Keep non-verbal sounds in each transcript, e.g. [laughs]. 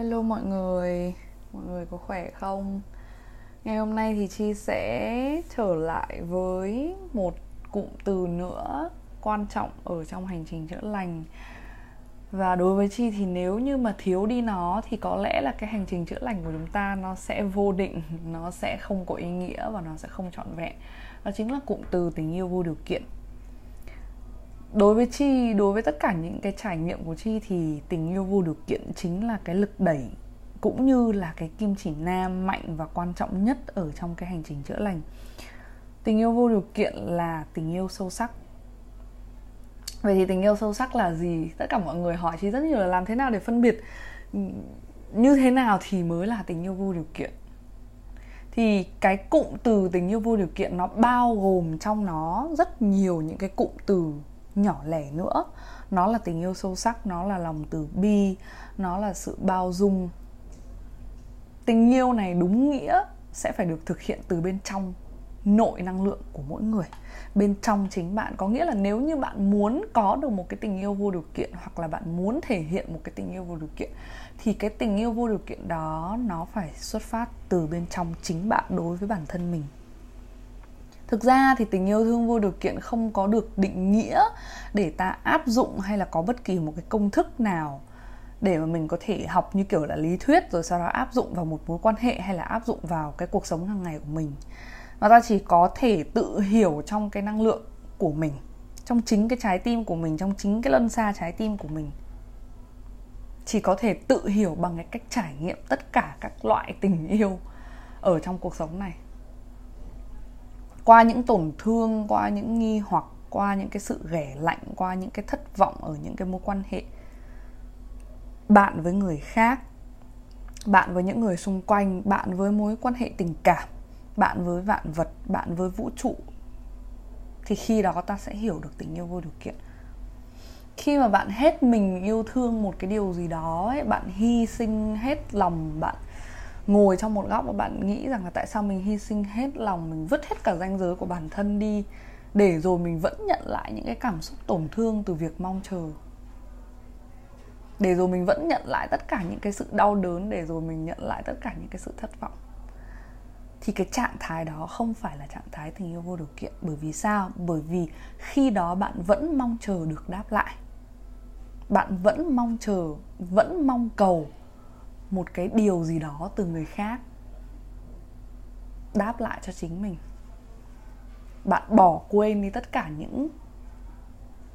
Hello mọi người, mọi người có khỏe không? Ngày hôm nay thì Chi sẽ trở lại với một cụm từ nữa quan trọng ở trong hành trình chữa lành. Và đối với chi thì nếu như mà thiếu đi nó thì có lẽ là cái hành trình chữa lành của chúng ta nó sẽ vô định nó sẽ không có ý nghĩa và nó sẽ không trọn vẹn. Đó chính là cụm từ tình yêu vô điều kiện đối với chi, đối với tất cả những cái trải nghiệm của chi thì tình yêu vô điều kiện chính là cái lực đẩy, cũng như là cái kim chỉ nam mạnh và quan trọng nhất ở trong cái hành trình chữa lành. Tình yêu vô điều kiện là tình yêu sâu sắc. Vậy thì tình yêu sâu sắc là gì? Tất cả mọi người hỏi chi rất nhiều là làm thế nào để phân biệt như thế nào thì mới là tình yêu vô điều kiện. Thì cái cụm từ tình yêu vô điều kiện nó bao gồm trong nó rất nhiều những cái cụm từ nhỏ lẻ nữa. Nó là tình yêu sâu sắc, nó là lòng từ bi, nó là sự bao dung. Tình yêu này đúng nghĩa sẽ phải được thực hiện từ bên trong nội năng lượng của mỗi người. Bên trong chính bạn, có nghĩa là nếu như bạn muốn có được một cái tình yêu vô điều kiện hoặc là bạn muốn thể hiện một cái tình yêu vô điều kiện, thì cái tình yêu vô điều kiện đó nó phải xuất phát từ bên trong chính bạn đối với bản thân mình thực ra thì tình yêu thương vô điều kiện không có được định nghĩa để ta áp dụng hay là có bất kỳ một cái công thức nào để mà mình có thể học như kiểu là lý thuyết rồi sau đó áp dụng vào một mối quan hệ hay là áp dụng vào cái cuộc sống hàng ngày của mình. Mà ta chỉ có thể tự hiểu trong cái năng lượng của mình, trong chính cái trái tim của mình, trong chính cái lân xa trái tim của mình. Chỉ có thể tự hiểu bằng cái cách trải nghiệm tất cả các loại tình yêu ở trong cuộc sống này qua những tổn thương qua những nghi hoặc qua những cái sự ghẻ lạnh qua những cái thất vọng ở những cái mối quan hệ. Bạn với người khác bạn với những người xung quanh bạn với mối quan hệ tình cảm bạn với vạn vật bạn với vũ trụ thì khi đó ta sẽ hiểu được tình yêu vô điều kiện. Khi mà bạn hết mình yêu thương một cái điều gì đó ấy, bạn hy sinh hết lòng bạn ngồi trong một góc và bạn nghĩ rằng là tại sao mình hy sinh hết lòng, mình vứt hết cả ranh giới của bản thân đi, để rồi mình vẫn nhận lại những cái cảm xúc tổn thương từ việc mong chờ? Để rồi mình vẫn nhận lại tất cả những cái sự đau đớn, để rồi mình nhận lại tất cả những cái sự thất vọng. Thì cái trạng thái đó không phải là trạng thái tình yêu vô điều kiện. Bởi vì sao? Bởi vì khi đó bạn vẫn mong chờ được đáp lại. Bạn vẫn mong chờ, vẫn mong cầu một cái điều gì đó từ người khác đáp lại cho chính mình. Bạn bỏ quên đi tất cả những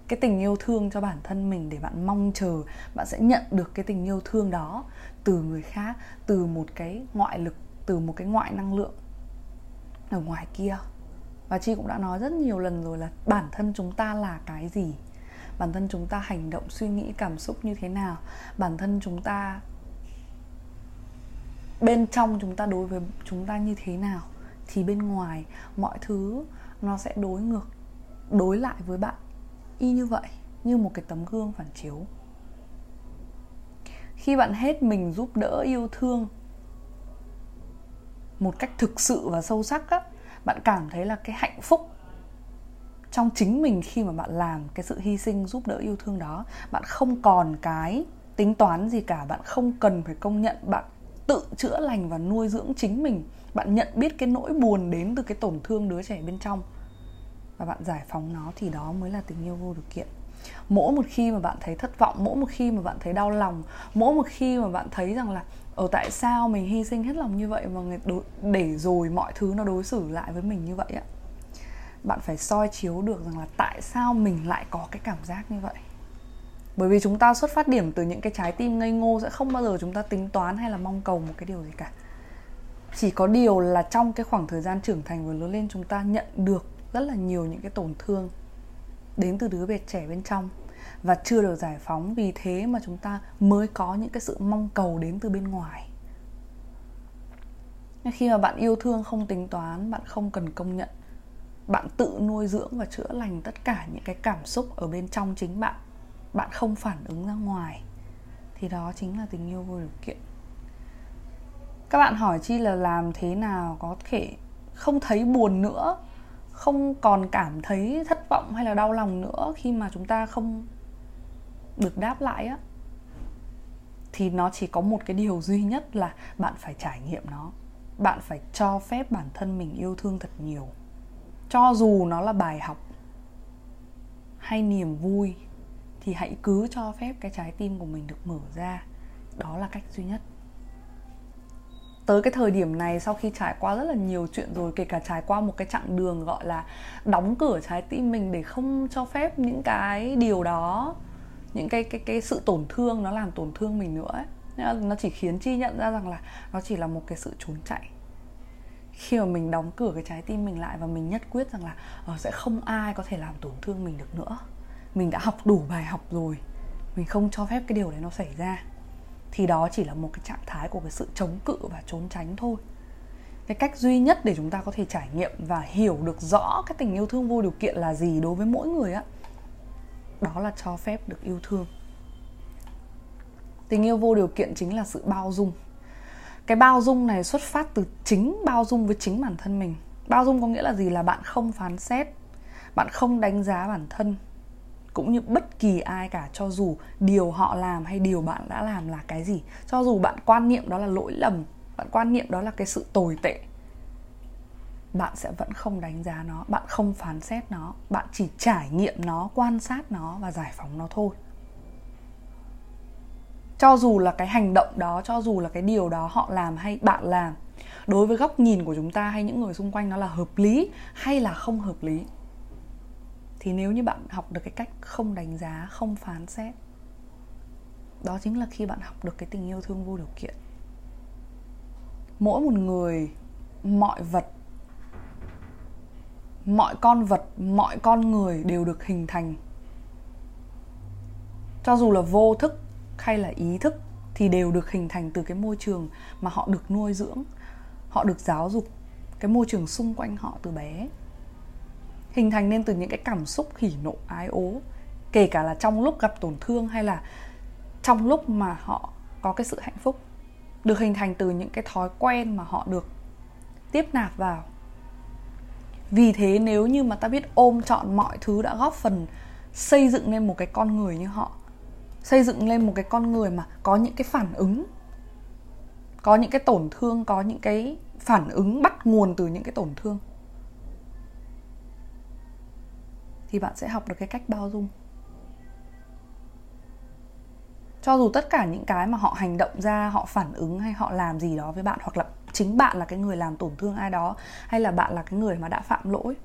cái tình yêu thương cho bản thân mình để bạn mong chờ, bạn sẽ nhận được cái tình yêu thương đó từ người khác, từ một cái ngoại lực, từ một cái ngoại năng lượng ở ngoài kia. Và chi cũng đã nói rất nhiều lần rồi là bản thân chúng ta là cái gì? Bản thân chúng ta hành động, suy nghĩ, cảm xúc như thế nào? Bản thân chúng ta bên trong chúng ta đối với chúng ta như thế nào, thì bên ngoài mọi thứ nó sẽ đối ngược, đối lại với bạn. Y như vậy, như một cái tấm gương phản chiếu. Khi bạn hết mình giúp đỡ yêu thương một cách thực sự và sâu sắc á, bạn cảm thấy là cái hạnh phúc trong chính mình khi mà bạn làm cái sự hy sinh giúp đỡ yêu thương đó, bạn không còn cái tính toán gì cả, bạn không cần phải công nhận bạn tự chữa lành và nuôi dưỡng chính mình. Bạn nhận biết cái nỗi buồn đến từ cái tổn thương đứa trẻ bên trong và bạn giải phóng nó thì đó mới là tình yêu vô điều kiện. Mỗi một khi mà bạn thấy thất vọng mỗi một khi mà bạn thấy đau lòng mỗi một khi mà bạn thấy rằng là ở tại sao mình hy sinh hết lòng như vậy mà người đối, để rồi mọi thứ nó đối xử lại với mình như vậy ạ bạn phải soi chiếu được rằng là tại sao mình lại có cái cảm giác như vậy bởi vì chúng ta xuất phát điểm từ những cái trái tim ngây ngô sẽ không bao giờ chúng ta tính toán hay là mong cầu một cái điều gì cả. Chỉ có điều là trong cái khoảng thời gian trưởng thành và lớn lên chúng ta nhận được rất là nhiều những cái tổn thương đến từ đứa trẻ bên trong và chưa được giải phóng. Vì thế mà chúng ta mới có những cái sự mong cầu đến từ bên ngoài. Khi mà bạn yêu thương không tính toán, bạn không cần công nhận, bạn tự nuôi dưỡng và chữa lành tất cả những cái cảm xúc ở bên trong chính bạn bạn không phản ứng ra ngoài, thì đó chính là tình yêu vô điều kiện. Các bạn hỏi chi là làm thế nào có thể không thấy buồn nữa, không còn cảm thấy thất vọng hay là đau lòng nữa khi mà chúng ta không được đáp lại á? Thì nó chỉ có một cái điều duy nhất là bạn phải trải nghiệm nó. Bạn phải cho phép bản thân mình yêu thương thật nhiều. Cho dù nó là bài học hay niềm vui thì hãy cứ cho phép cái trái tim của mình được mở ra. Đó là cách duy nhất. Tới cái thời điểm này, sau khi trải qua rất là nhiều chuyện rồi, kể cả trải qua một cái chặng đường gọi là đóng cửa trái tim mình để không cho phép những cái điều đó, những cái cái cái sự tổn thương nó làm tổn thương mình nữa ấy. nó chỉ khiến chi nhận ra rằng là nó chỉ là một cái sự trốn chạy. Khi mà mình đóng cửa cái trái tim mình lại và mình nhất quyết rằng là ờ, sẽ không ai có thể làm tổn thương mình được nữa mình đã học đủ bài học rồi, mình không cho phép cái điều đấy nó xảy ra, thì đó chỉ là một cái trạng thái của cái sự chống cự và trốn tránh thôi. Cái cách duy nhất để chúng ta có thể trải nghiệm và hiểu được rõ cái tình yêu thương vô điều kiện là gì đối với mỗi người á, đó là cho phép được yêu thương. Tình yêu vô điều kiện chính là sự bao dung. Cái bao dung này xuất phát từ chính, bao dung với chính bản thân mình. Bao dung có nghĩa là gì? Là bạn không phán xét, bạn không đánh giá bản thân cũng như bất kỳ ai cả, cho dù điều họ làm hay điều bạn đã làm là cái gì. Cho dù bạn quan niệm đó là lỗi lầm, bạn quan niệm đó là cái sự tồi tệ, bạn sẽ vẫn không đánh giá nó, bạn không phán xét nó, bạn chỉ trải nghiệm nó, quan sát nó và giải phóng nó thôi. Cho dù là cái hành động đó, cho dù là cái điều đó họ làm hay bạn làm, đối với góc nhìn của chúng ta hay những người xung quanh nó là hợp lý hay là không hợp lý thì nếu như bạn học được cái cách không đánh giá, không phán xét, đó chính là khi bạn học được cái tình yêu thương vô điều kiện. Mỗi một người, mọi vật, mọi con vật, mọi con người đều được hình thành. Cho dù là vô thức hay là ý thức thì đều được hình thành từ cái môi trường mà họ được nuôi dưỡng, họ được giáo dục, cái môi trường xung quanh họ từ bé hình thành nên từ những cái cảm xúc hỉ nộ, ái ố, kể cả là trong lúc gặp tổn thương hay là trong lúc mà họ có cái sự hạnh phúc, được hình thành từ những cái thói quen mà họ được tiếp nạp vào. Vì thế nếu như mà ta biết ôm chọn mọi thứ đã góp phần xây dựng nên một cái con người như họ, xây dựng lên một cái con người mà có những cái phản ứng, có những cái tổn thương, có những cái phản ứng bắt nguồn từ những cái tổn thương thì bạn sẽ học được cái cách bao dung. Cho dù tất cả những cái mà họ hành động ra, họ phản ứng hay họ làm gì đó với bạn, hoặc là chính bạn là cái người làm tổn thương ai đó, hay là bạn là cái người mà đã phạm lỗi,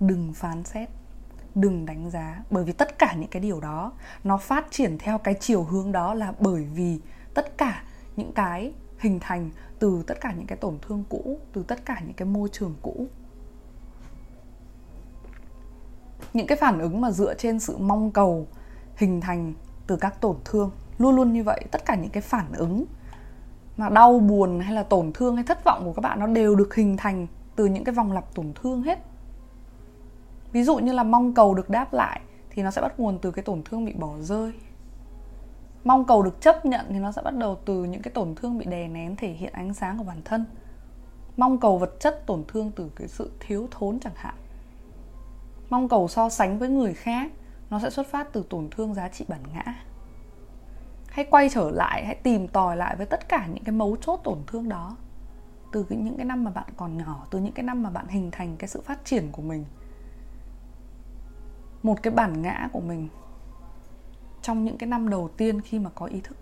đừng phán xét, đừng đánh giá. Bởi vì tất cả những cái điều đó, nó phát triển theo cái chiều hướng đó là bởi vì tất cả những cái hình thành từ tất cả những cái tổn thương cũ, từ tất cả những cái môi trường cũ. Những cái phản ứng mà dựa trên sự mong cầu hình thành từ các tổn thương, luôn luôn như vậy. Tất cả những cái phản ứng mà đau, buồn hay là tổn thương hay thất vọng của các bạn, nó đều được hình thành từ những cái vòng lặp tổn thương hết. Ví dụ như là mong cầu được đáp lại thì nó sẽ bắt nguồn từ cái tổn thương bị bỏ rơi. Mong cầu được chấp nhận thì nó sẽ bắt đầu từ những cái tổn thương bị đè nén, thể hiện ánh sáng của bản thân. Mong cầu vật chất tổn thương từ cái sự thiếu thốn chẳng hạn mong cầu so sánh với người khác, nó sẽ xuất phát từ tổn thương giá trị bản ngã. Hãy quay trở lại, hãy tìm tòi lại với tất cả những cái mấu chốt tổn thương đó. Từ những cái năm mà bạn còn nhỏ, từ những cái năm mà bạn hình thành cái sự phát triển của mình. Một cái bản ngã của mình trong những cái năm đầu tiên khi mà có ý thức.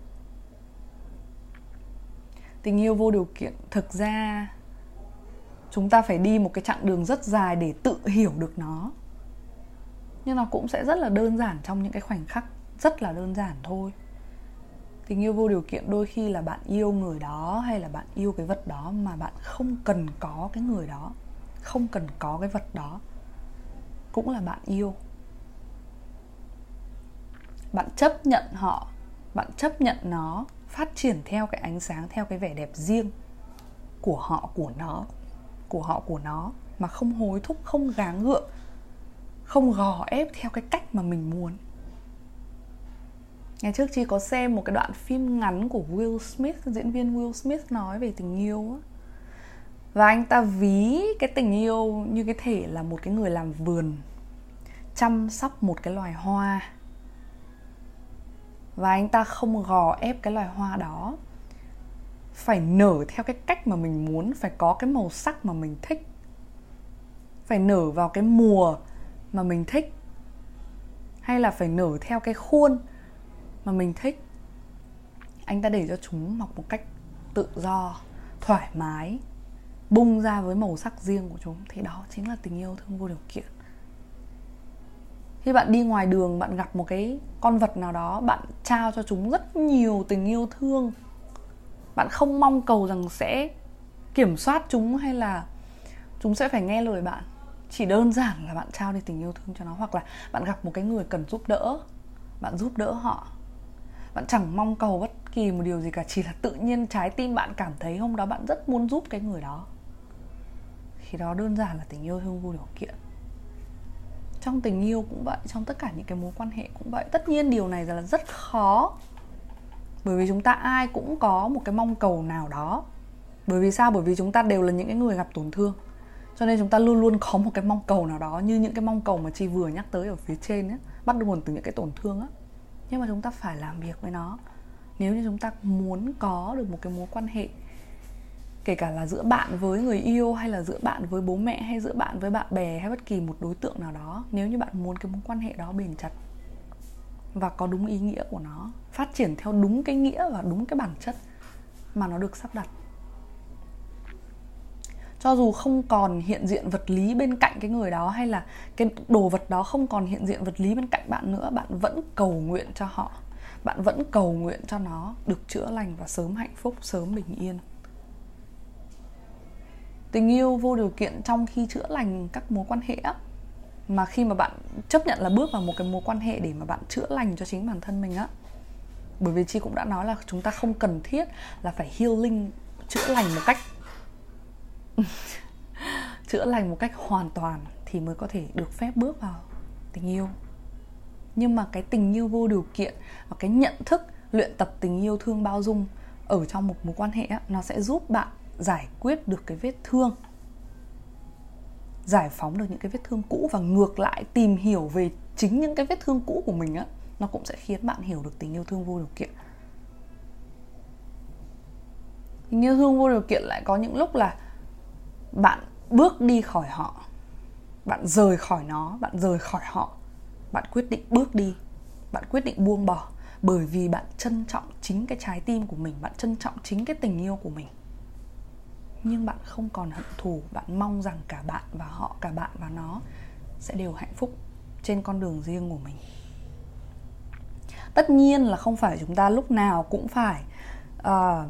Tình yêu vô điều kiện, thực ra chúng ta phải đi một cái chặng đường rất dài để tự hiểu được nó nhưng nó cũng sẽ rất là đơn giản trong những cái khoảnh khắc rất là đơn giản thôi. Tình yêu vô điều kiện đôi khi là bạn yêu người đó hay là bạn yêu cái vật đó mà bạn không cần có cái người đó, không cần có cái vật đó. Cũng là bạn yêu. Bạn chấp nhận họ, bạn chấp nhận nó, phát triển theo cái ánh sáng, theo cái vẻ đẹp riêng của họ, của nó, của họ, của nó mà không hối thúc, không gáng gượng không gò ép theo cái cách mà mình muốn. Ngày trước chi có xem một cái đoạn phim ngắn của Will Smith, diễn viên Will Smith nói về tình yêu á. Và anh ta ví cái tình yêu như cái thể là một cái người làm vườn, chăm sóc một cái loài hoa. Và anh ta không gò ép cái loài hoa đó. Phải nở theo cái cách mà mình muốn, phải có cái màu sắc mà mình thích. Phải nở vào cái mùa mà mình thích? Hay là phải nở theo cái khuôn mà mình thích? Anh ta để cho chúng mọc một cách tự do, thoải mái, bung ra với màu sắc riêng của chúng. Thì đó chính là tình yêu thương vô điều kiện. Khi bạn đi ngoài đường, bạn gặp một cái con vật nào đó, bạn trao cho chúng rất nhiều tình yêu thương. Bạn không mong cầu rằng sẽ kiểm soát chúng hay là chúng sẽ phải nghe lời bạn chỉ đơn giản là bạn trao đi tình yêu thương cho nó, hoặc là bạn gặp một cái người cần giúp đỡ, bạn giúp đỡ họ. Bạn chẳng mong cầu bất kỳ một điều gì cả, chỉ là tự nhiên trái tim bạn cảm thấy hôm đó bạn rất muốn giúp cái người đó. Thì đó đơn giản là tình yêu thương vô điều kiện. Trong tình yêu cũng vậy, trong tất cả những cái mối quan hệ cũng vậy. Tất nhiên điều này là rất khó, bởi vì chúng ta ai cũng có một cái mong cầu nào đó. Bởi vì sao? Bởi vì chúng ta đều là những cái người gặp tổn thương cho nên chúng ta luôn luôn có một cái mong cầu nào đó, như những cái mong cầu mà chị vừa nhắc tới ở phía trên ấy bắt nguồn từ những cái tổn thương á. Nhưng mà chúng ta phải làm việc với nó. Nếu như chúng ta muốn có được một cái mối quan hệ, kể cả là giữa bạn với người yêu, hay là giữa bạn với bố mẹ, hay giữa bạn với bạn bè, hay bất kỳ một đối tượng nào đó, nếu như bạn muốn cái mối quan hệ đó bền chặt và có đúng ý nghĩa của nó, phát triển theo đúng cái nghĩa và đúng cái bản chất mà nó được sắp đặt cho dù không còn hiện diện vật lý bên cạnh cái người đó hay là cái đồ vật đó không còn hiện diện vật lý bên cạnh bạn nữa, bạn vẫn cầu nguyện cho họ. Bạn vẫn cầu nguyện cho nó được chữa lành và sớm hạnh phúc, sớm bình yên. Tình yêu vô điều kiện trong khi chữa lành các mối quan hệ á. Mà khi mà bạn chấp nhận là bước vào một cái mối quan hệ để mà bạn chữa lành cho chính bản thân mình á. Bởi vì chi cũng đã nói là chúng ta không cần thiết là phải healing, chữa lành một cách [laughs] chữa lành một cách hoàn toàn thì mới có thể được phép bước vào tình yêu. Nhưng mà cái tình yêu vô điều kiện và cái nhận thức luyện tập tình yêu thương bao dung ở trong một mối quan hệ á, nó sẽ giúp bạn giải quyết được cái vết thương giải phóng được những cái vết thương cũ và ngược lại tìm hiểu về chính những cái vết thương cũ của mình á nó cũng sẽ khiến bạn hiểu được tình yêu thương vô điều kiện. Tình yêu thương vô điều kiện lại có những lúc là bạn bước đi khỏi họ bạn rời khỏi nó bạn rời khỏi họ bạn quyết định bước đi bạn quyết định buông bỏ bởi vì bạn trân trọng chính cái trái tim của mình bạn trân trọng chính cái tình yêu của mình. Nhưng bạn không còn hận thù bạn mong rằng cả bạn và họ cả bạn và nó sẽ đều hạnh phúc trên con đường riêng của mình. Tất nhiên là không phải chúng ta lúc nào cũng phải uh,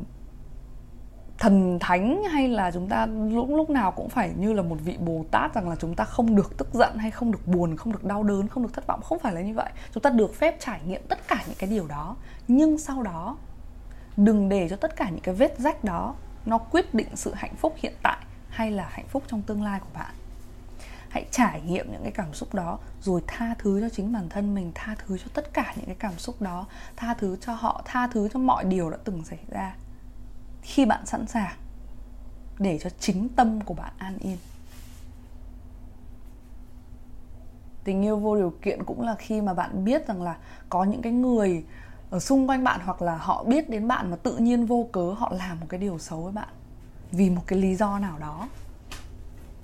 thần thánh hay là chúng ta lúc lúc nào cũng phải như là một vị bồ tát rằng là chúng ta không được tức giận hay không được buồn, không được đau đớn, không được thất vọng. Không phải là như vậy. Chúng ta được phép trải nghiệm tất cả những cái điều đó. Nhưng sau đó, đừng để cho tất cả những cái vết rách đó nó quyết định sự hạnh phúc hiện tại hay là hạnh phúc trong tương lai của bạn. Hãy trải nghiệm những cái cảm xúc đó rồi tha thứ cho chính bản thân mình, tha thứ cho tất cả những cái cảm xúc đó, tha thứ cho họ, tha thứ cho mọi điều đã từng xảy ra khi bạn sẵn sàng để cho chính tâm của bạn an yên. Tình yêu vô điều kiện cũng là khi mà bạn biết rằng là có những cái người ở xung quanh bạn hoặc là họ biết đến bạn mà tự nhiên vô cớ họ làm một cái điều xấu với bạn vì một cái lý do nào đó.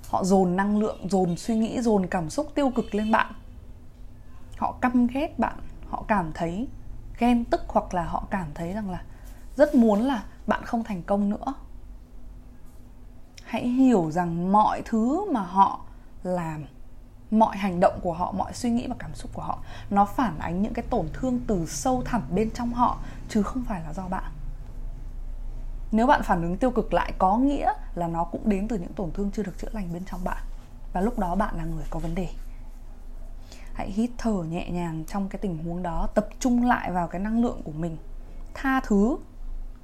Họ dồn năng lượng, dồn suy nghĩ, dồn cảm xúc tiêu cực lên bạn. Họ căm ghét bạn, họ cảm thấy ghen tức hoặc là họ cảm thấy rằng là rất muốn là bạn không thành công nữa. Hãy hiểu rằng mọi thứ mà họ làm, mọi hành động của họ, mọi suy nghĩ và cảm xúc của họ, nó phản ánh những cái tổn thương từ sâu thẳm bên trong họ, chứ không phải là do bạn. Nếu bạn phản ứng tiêu cực lại, có nghĩa là nó cũng đến từ những tổn thương chưa được chữa lành bên trong bạn. Và lúc đó bạn là người có vấn đề. Hãy hít thở nhẹ nhàng trong cái tình huống đó, tập trung lại vào cái năng lượng của mình. Tha thứ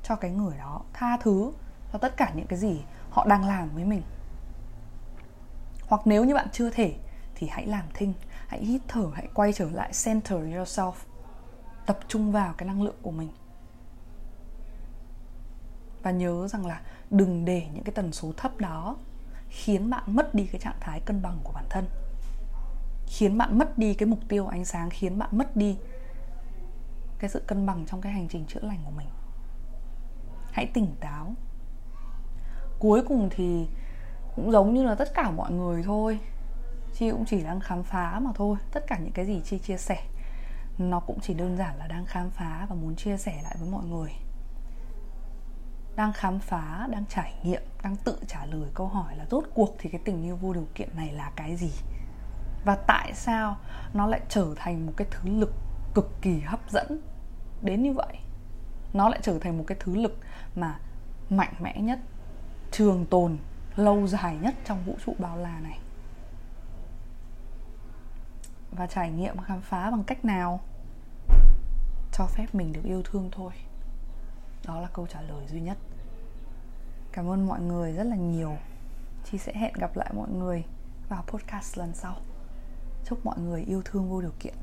cho cái người đó tha thứ cho tất cả những cái gì họ đang làm với mình. Hoặc nếu như bạn chưa thể, thì hãy làm thinh, hãy hít thở, hãy quay trở lại center yourself, tập trung vào cái năng lượng của mình. Và nhớ rằng là đừng để những cái tần số thấp đó khiến bạn mất đi cái trạng thái cân bằng của bản thân. Khiến bạn mất đi cái mục tiêu ánh sáng, khiến bạn mất đi cái sự cân bằng trong cái hành trình chữa lành của mình hãy tỉnh táo. Cuối cùng thì cũng giống như là tất cả mọi người thôi. Chi cũng chỉ đang khám phá mà thôi. Tất cả những cái gì chi chia sẻ, nó cũng chỉ đơn giản là đang khám phá và muốn chia sẻ lại với mọi người. Đang khám phá, đang trải nghiệm, đang tự trả lời câu hỏi là rốt cuộc thì cái tình yêu vô điều kiện này là cái gì? Và tại sao nó lại trở thành một cái thứ lực cực kỳ hấp dẫn đến như vậy? Nó lại trở thành một cái thứ lực mà mạnh mẽ nhất, trường tồn lâu dài nhất trong vũ trụ bao la này. Và trải nghiệm khám phá bằng cách nào? Cho phép mình được yêu thương thôi. Đó là câu trả lời duy nhất. Cảm ơn mọi người rất là nhiều. Chi sẽ hẹn gặp lại mọi người vào podcast lần sau. Chúc mọi người yêu thương vô điều kiện.